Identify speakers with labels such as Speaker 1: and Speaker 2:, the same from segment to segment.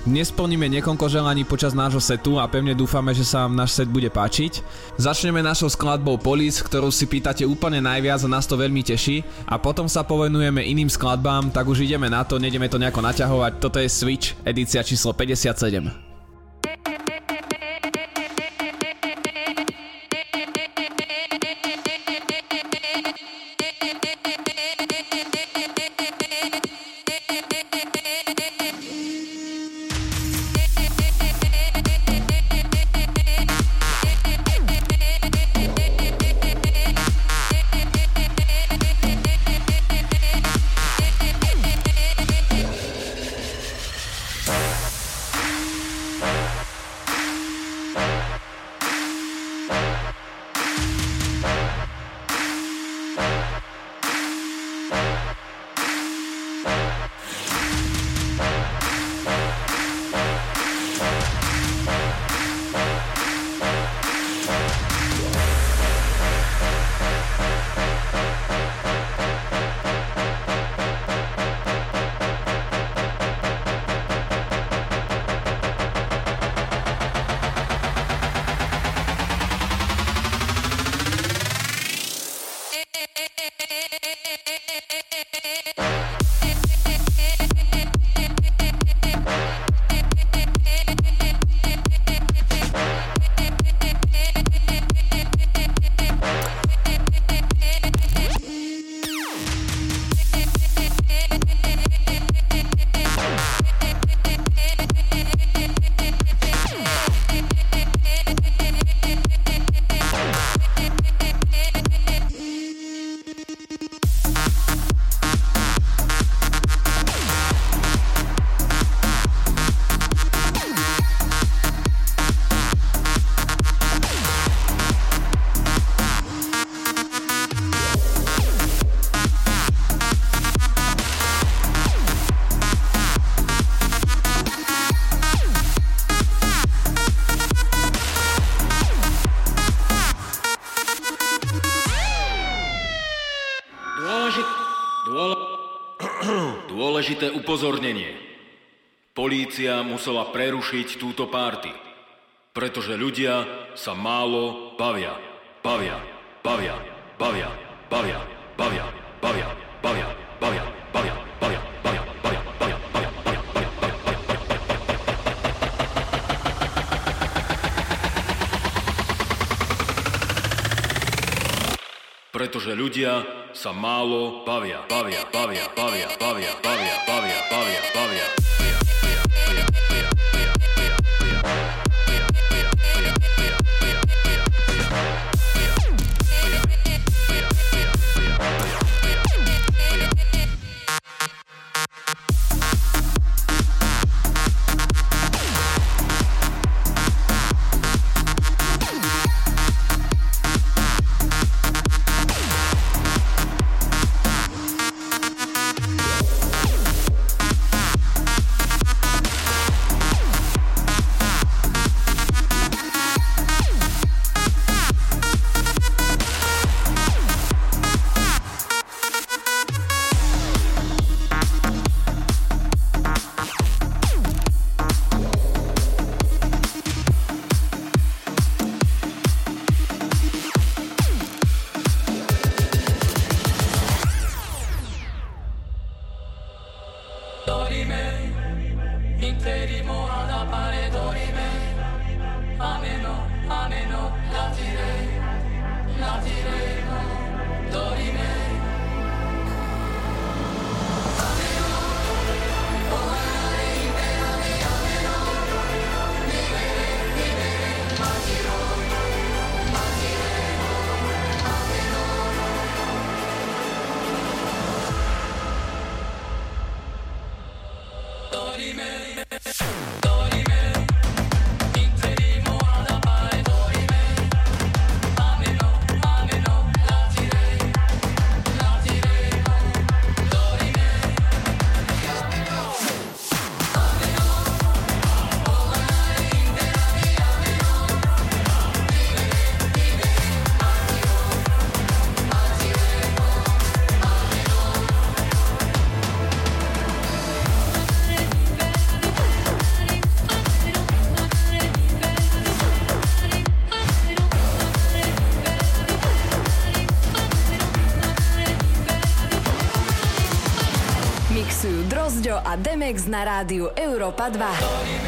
Speaker 1: Dnes splníme niekoľko želaní počas nášho setu a pevne dúfame, že sa vám náš set bude páčiť. Začneme našou skladbou Police, ktorú si pýtate úplne najviac a nás to veľmi teší. A potom sa povenujeme iným skladbám, tak už ideme na to, nejdeme to nejako naťahovať. Toto je Switch, edícia číslo 57.
Speaker 2: Upozornenie. Polícia musela prerušiť túto párty, pretože ľudia sa málo bavia, bavia, bavia, bavia, bavia, bavia, bavia, bavia, bavia, bavia, bavia, Pretože ľudia sa bavia, bavia, bavia, bavia, bavia, bavia, bavia, bavia, bavia.
Speaker 3: A Demex na rádiu Európa 2.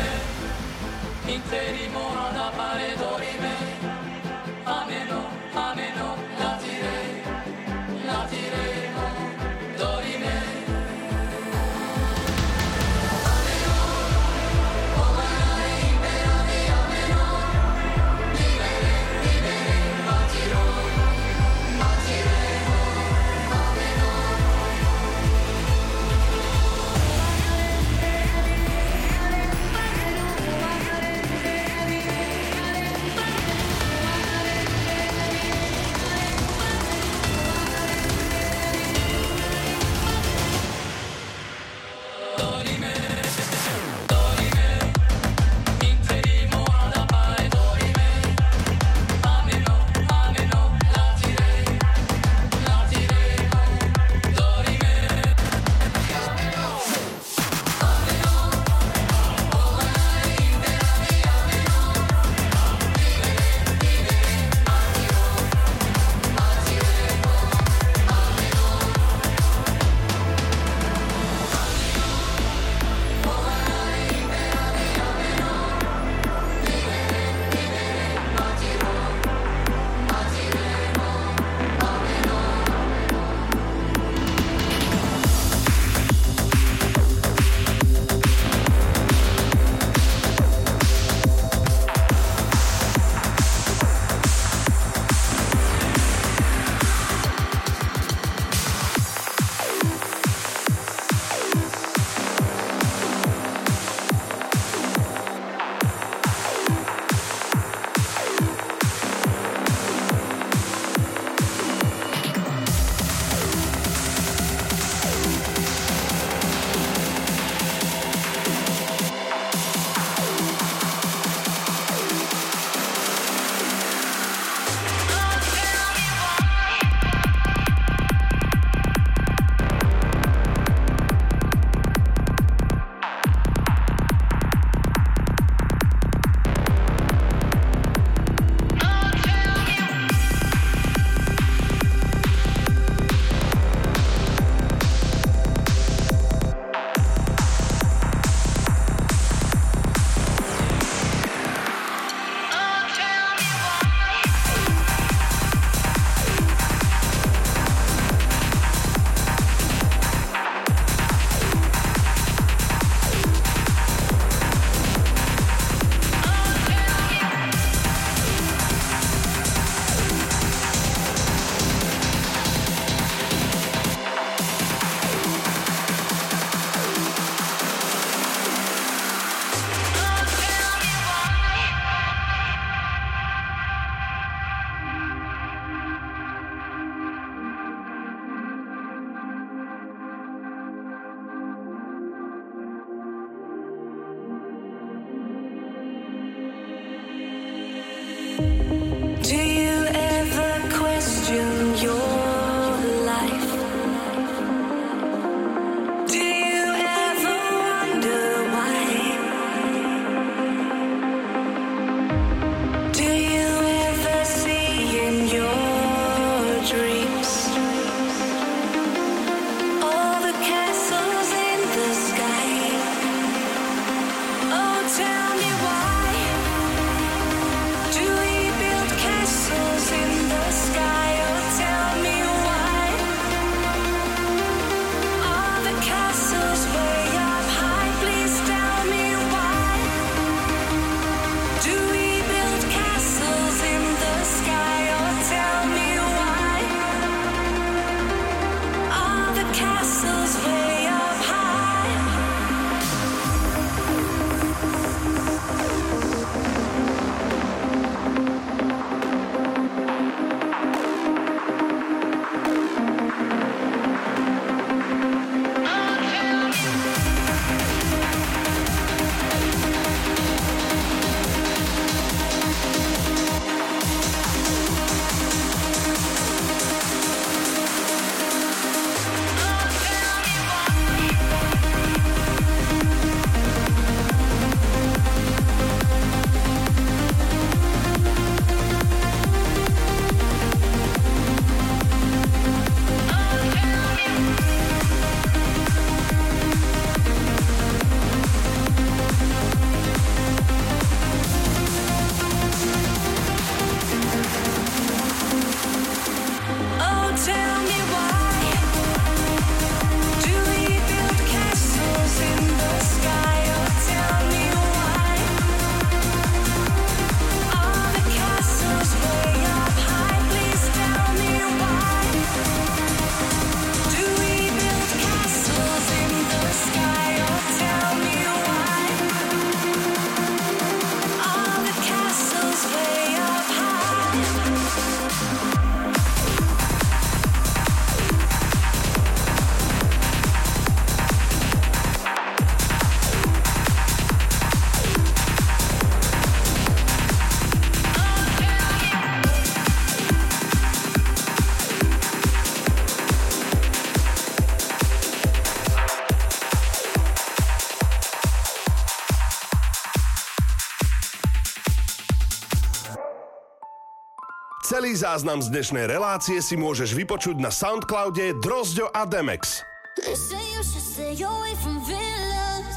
Speaker 4: Celý záznam z dnešnej relácie si môžeš vypočuť na Soundcloude Drozďo a Demex.
Speaker 5: They say you should stay away from villains,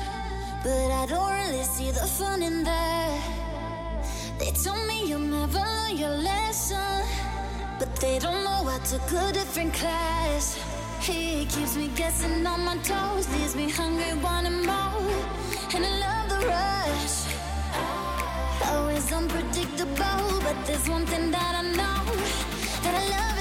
Speaker 5: but I don't really see the fun in that. They tell me you'll never learn your lesson, but they don't know I took a different class. He keeps me guessing on my toes, leaves me hungry, wanting more, and I love the rush. Always unpredictable. But there's one thing that I know that I love.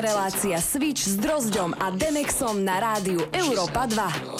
Speaker 6: Relácia Switch s Drozdom a Demexom na rádiu Európa 2.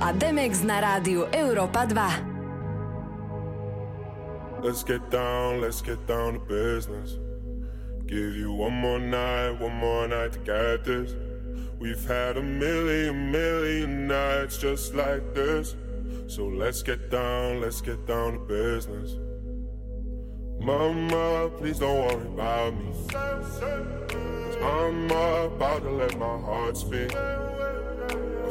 Speaker 7: A
Speaker 6: Demex na rádiu Európa 2.
Speaker 8: Let's get down, let's get down to business. Give you one more night, one more night to get this. We've had a million, million nights just like this. So let's get down, let's get down to business. Mama, please don't worry about me. i I'm about to let my heart speak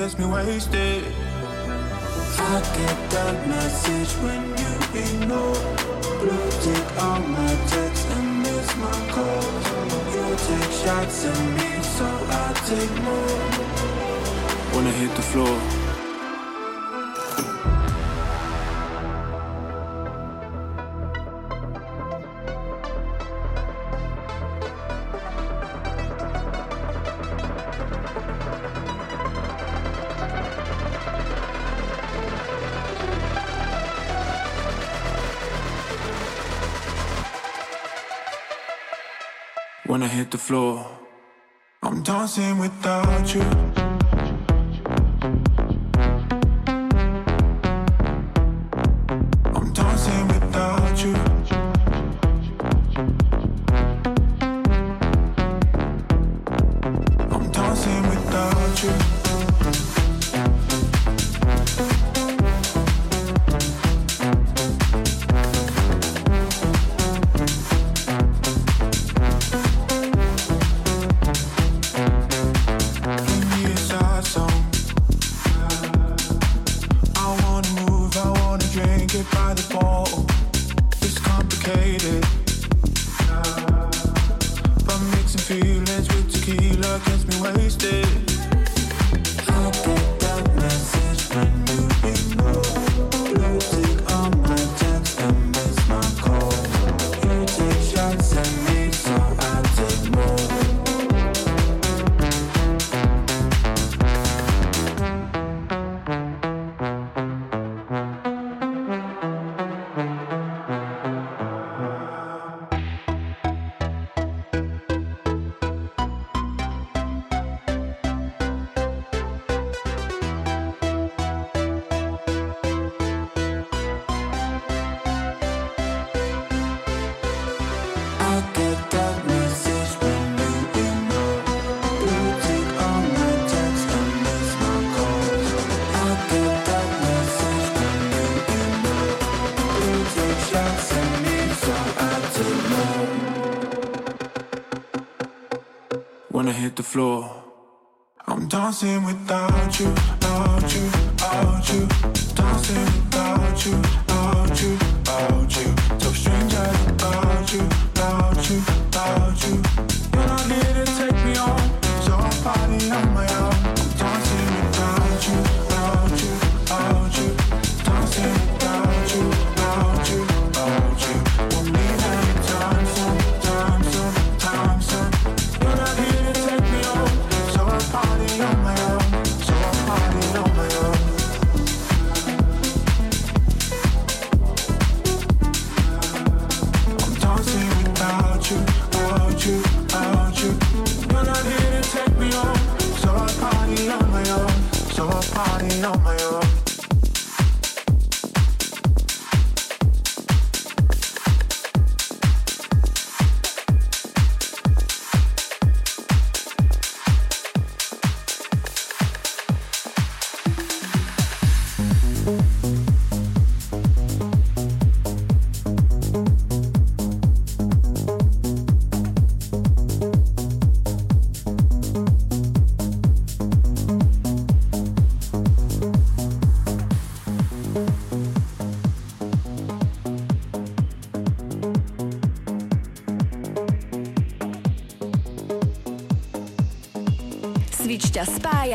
Speaker 9: gets me wasted. I get that message when you ignore. Blue tick all my texts and miss my calls. You take shots at me, so I take when I hit the floor. I'm dancing without you.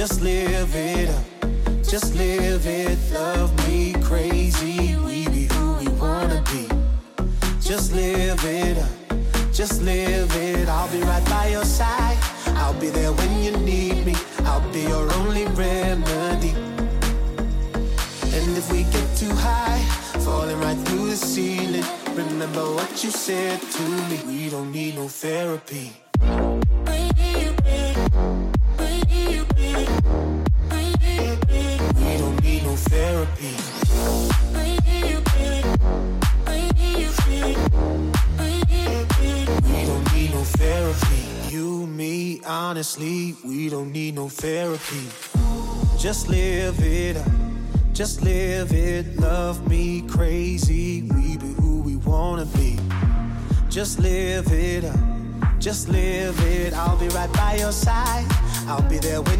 Speaker 10: Just live it up, just live it. Love me crazy, we be who we wanna be. Just live it up, just live it. I'll be right by your side. I'll be there when you need me. I'll be your only remedy. And if we get too high, falling right through the ceiling, remember what you said to me. We don't need no therapy. Just live it up. Just live it. Love me crazy. We be who we wanna be. Just live it up. Just live it. I'll be right by your side. I'll be there when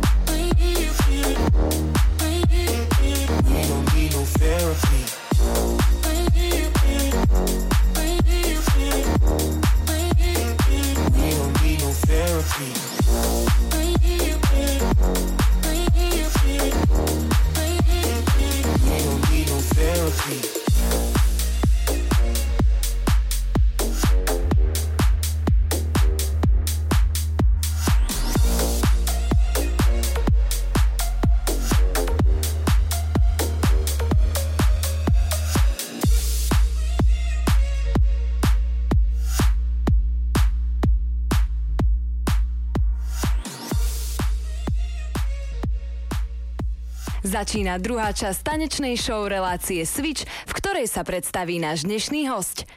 Speaker 3: Začína druhá časť tanečnej show relácie Switch, v ktorej sa predstaví náš dnešný host.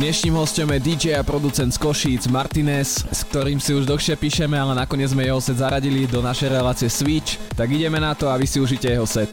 Speaker 1: Dnešným hostom je DJ a producent z Košíc Martinez, s ktorým si už dlhšie píšeme, ale nakoniec sme jeho set zaradili do našej relácie Switch, tak ideme na to a vy si užite jeho set.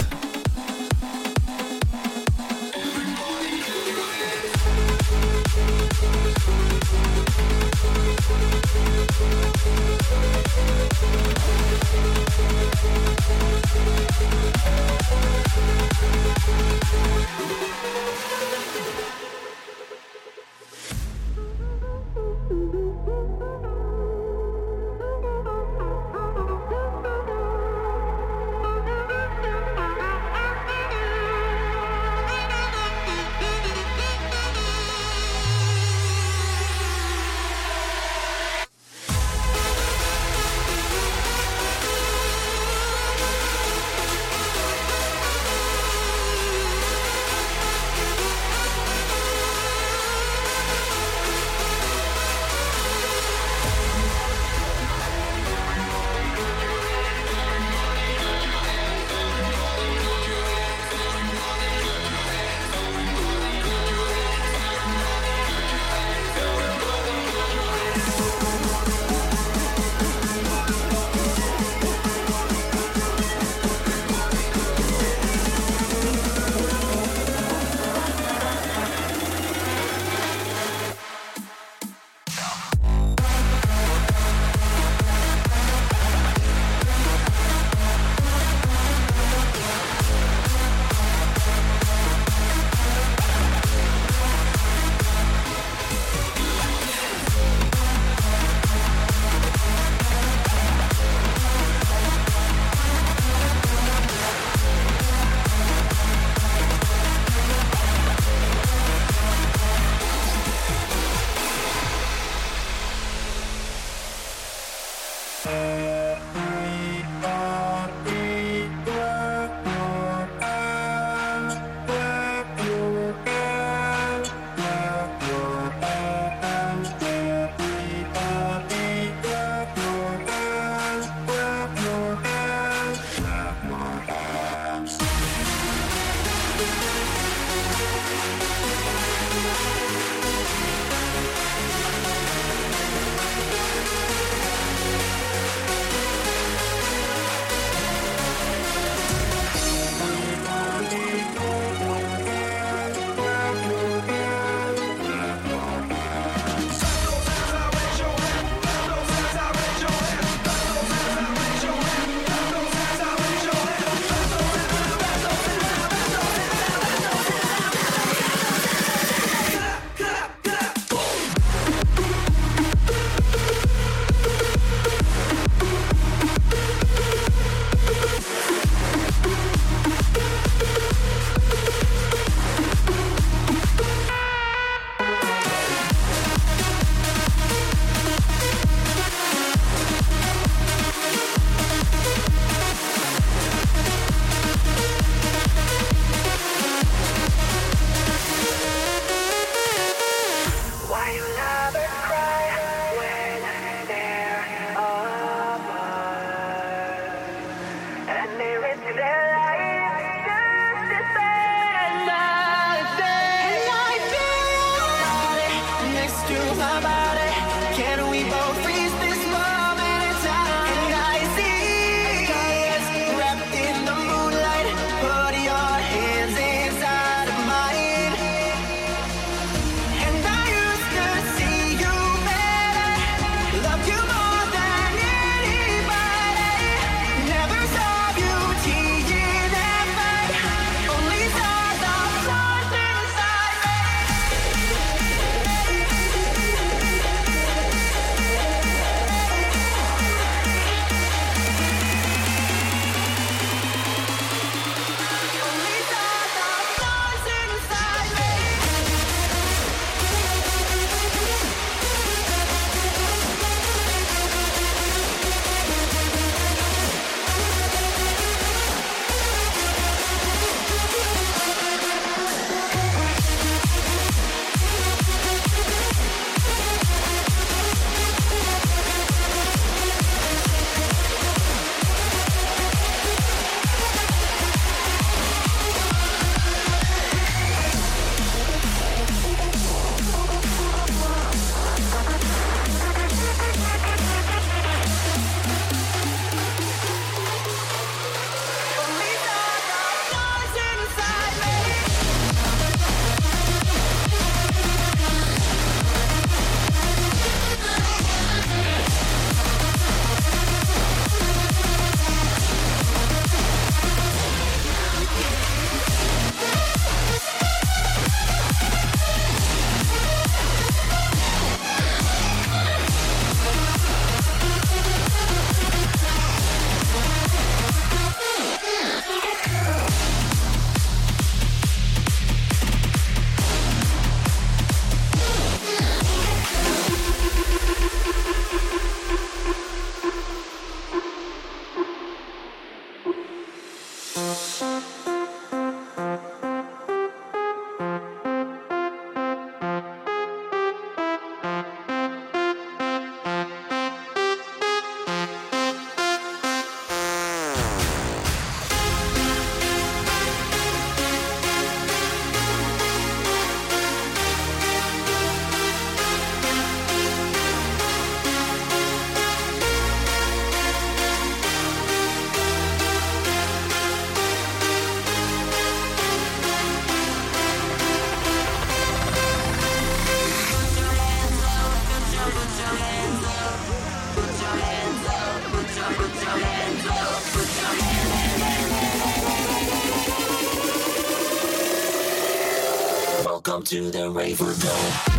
Speaker 7: Raver Dome.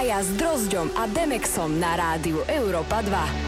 Speaker 11: Spája s Drozďom a Demexom na rádiu Európa 2.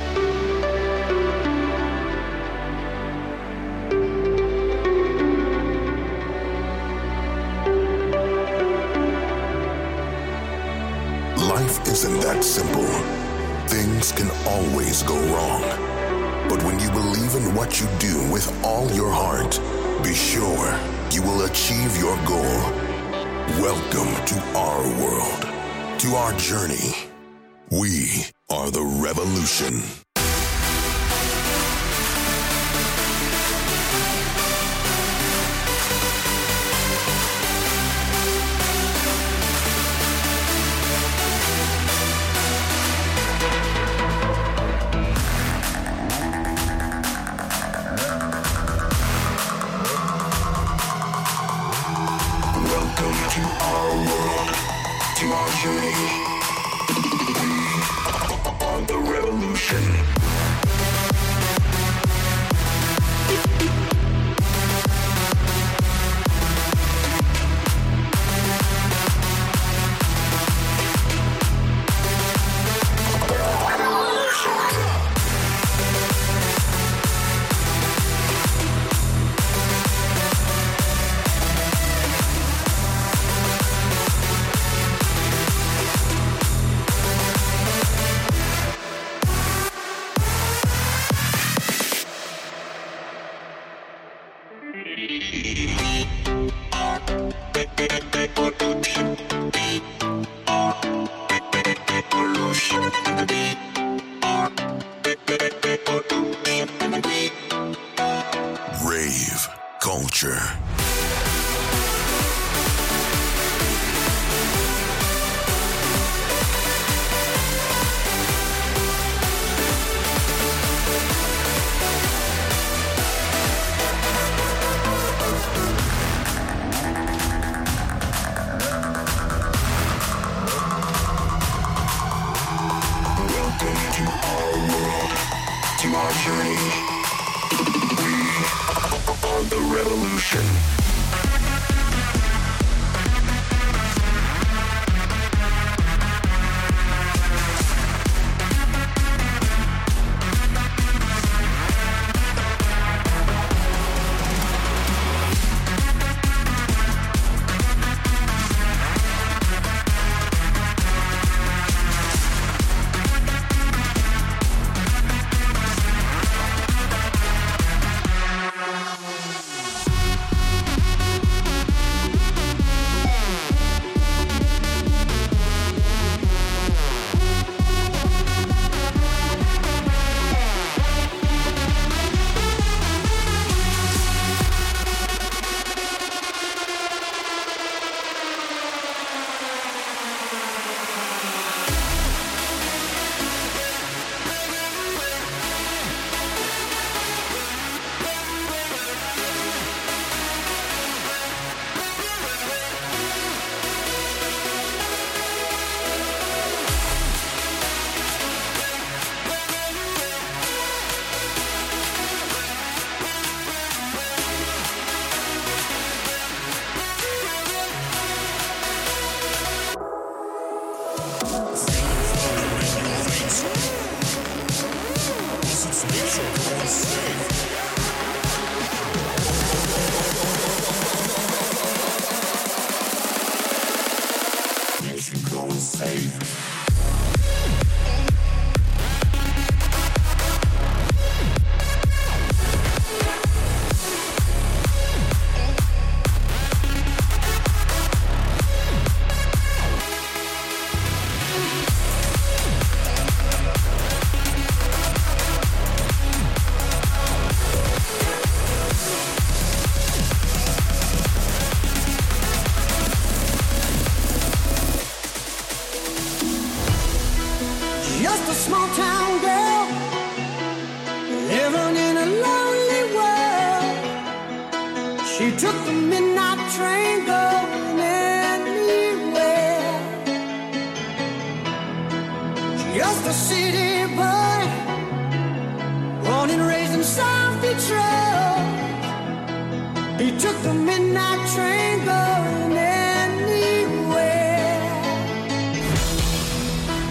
Speaker 12: He took the midnight train going anywhere.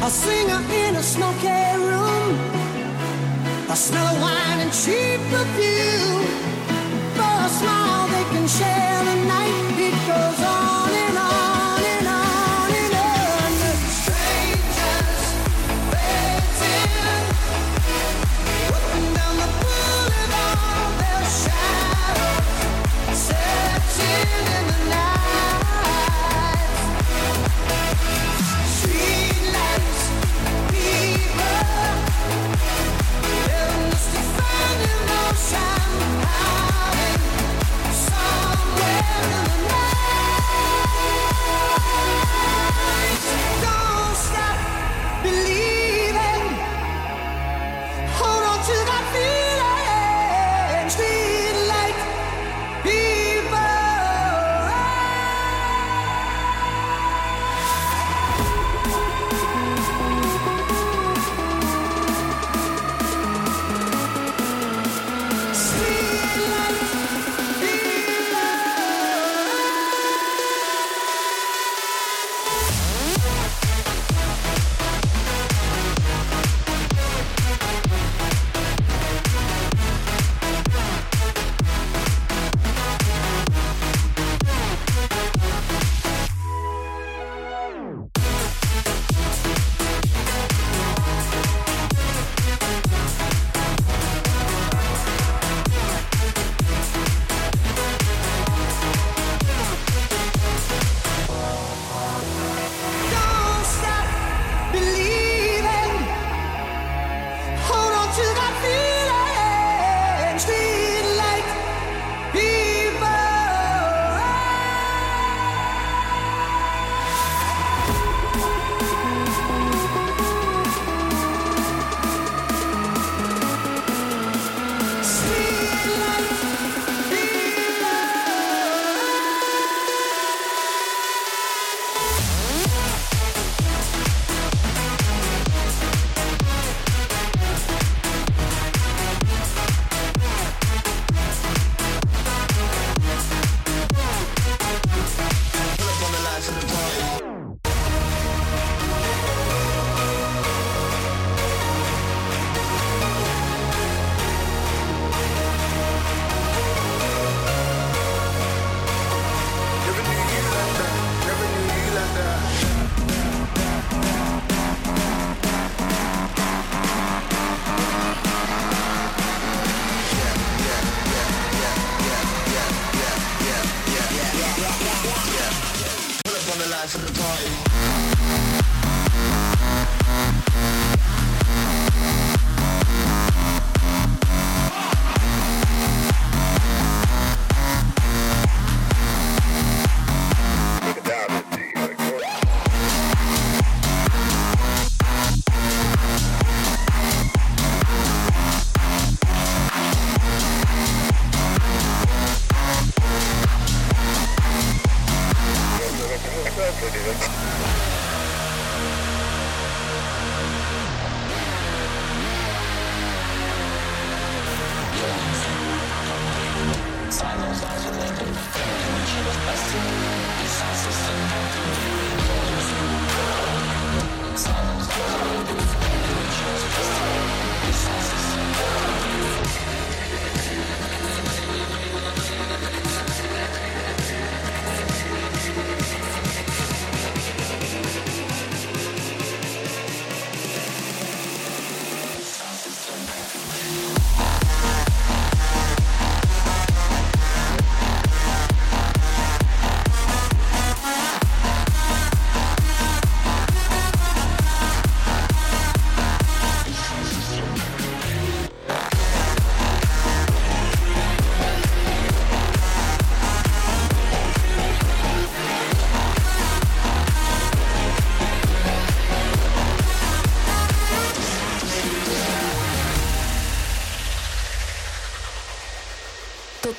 Speaker 12: A singer in a smoky room. A smell of wine and cheap perfume. For a smile they can share the night. It goes on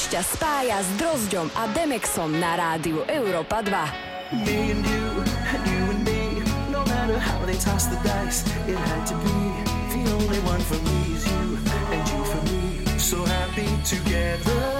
Speaker 6: Radič ťa spája s Drozďom a Demexom na rádiu Europa 2.
Speaker 10: Me and you, and you and me, no matter how they toss the dice, it had to be the only one for me is you and you for me, so happy together.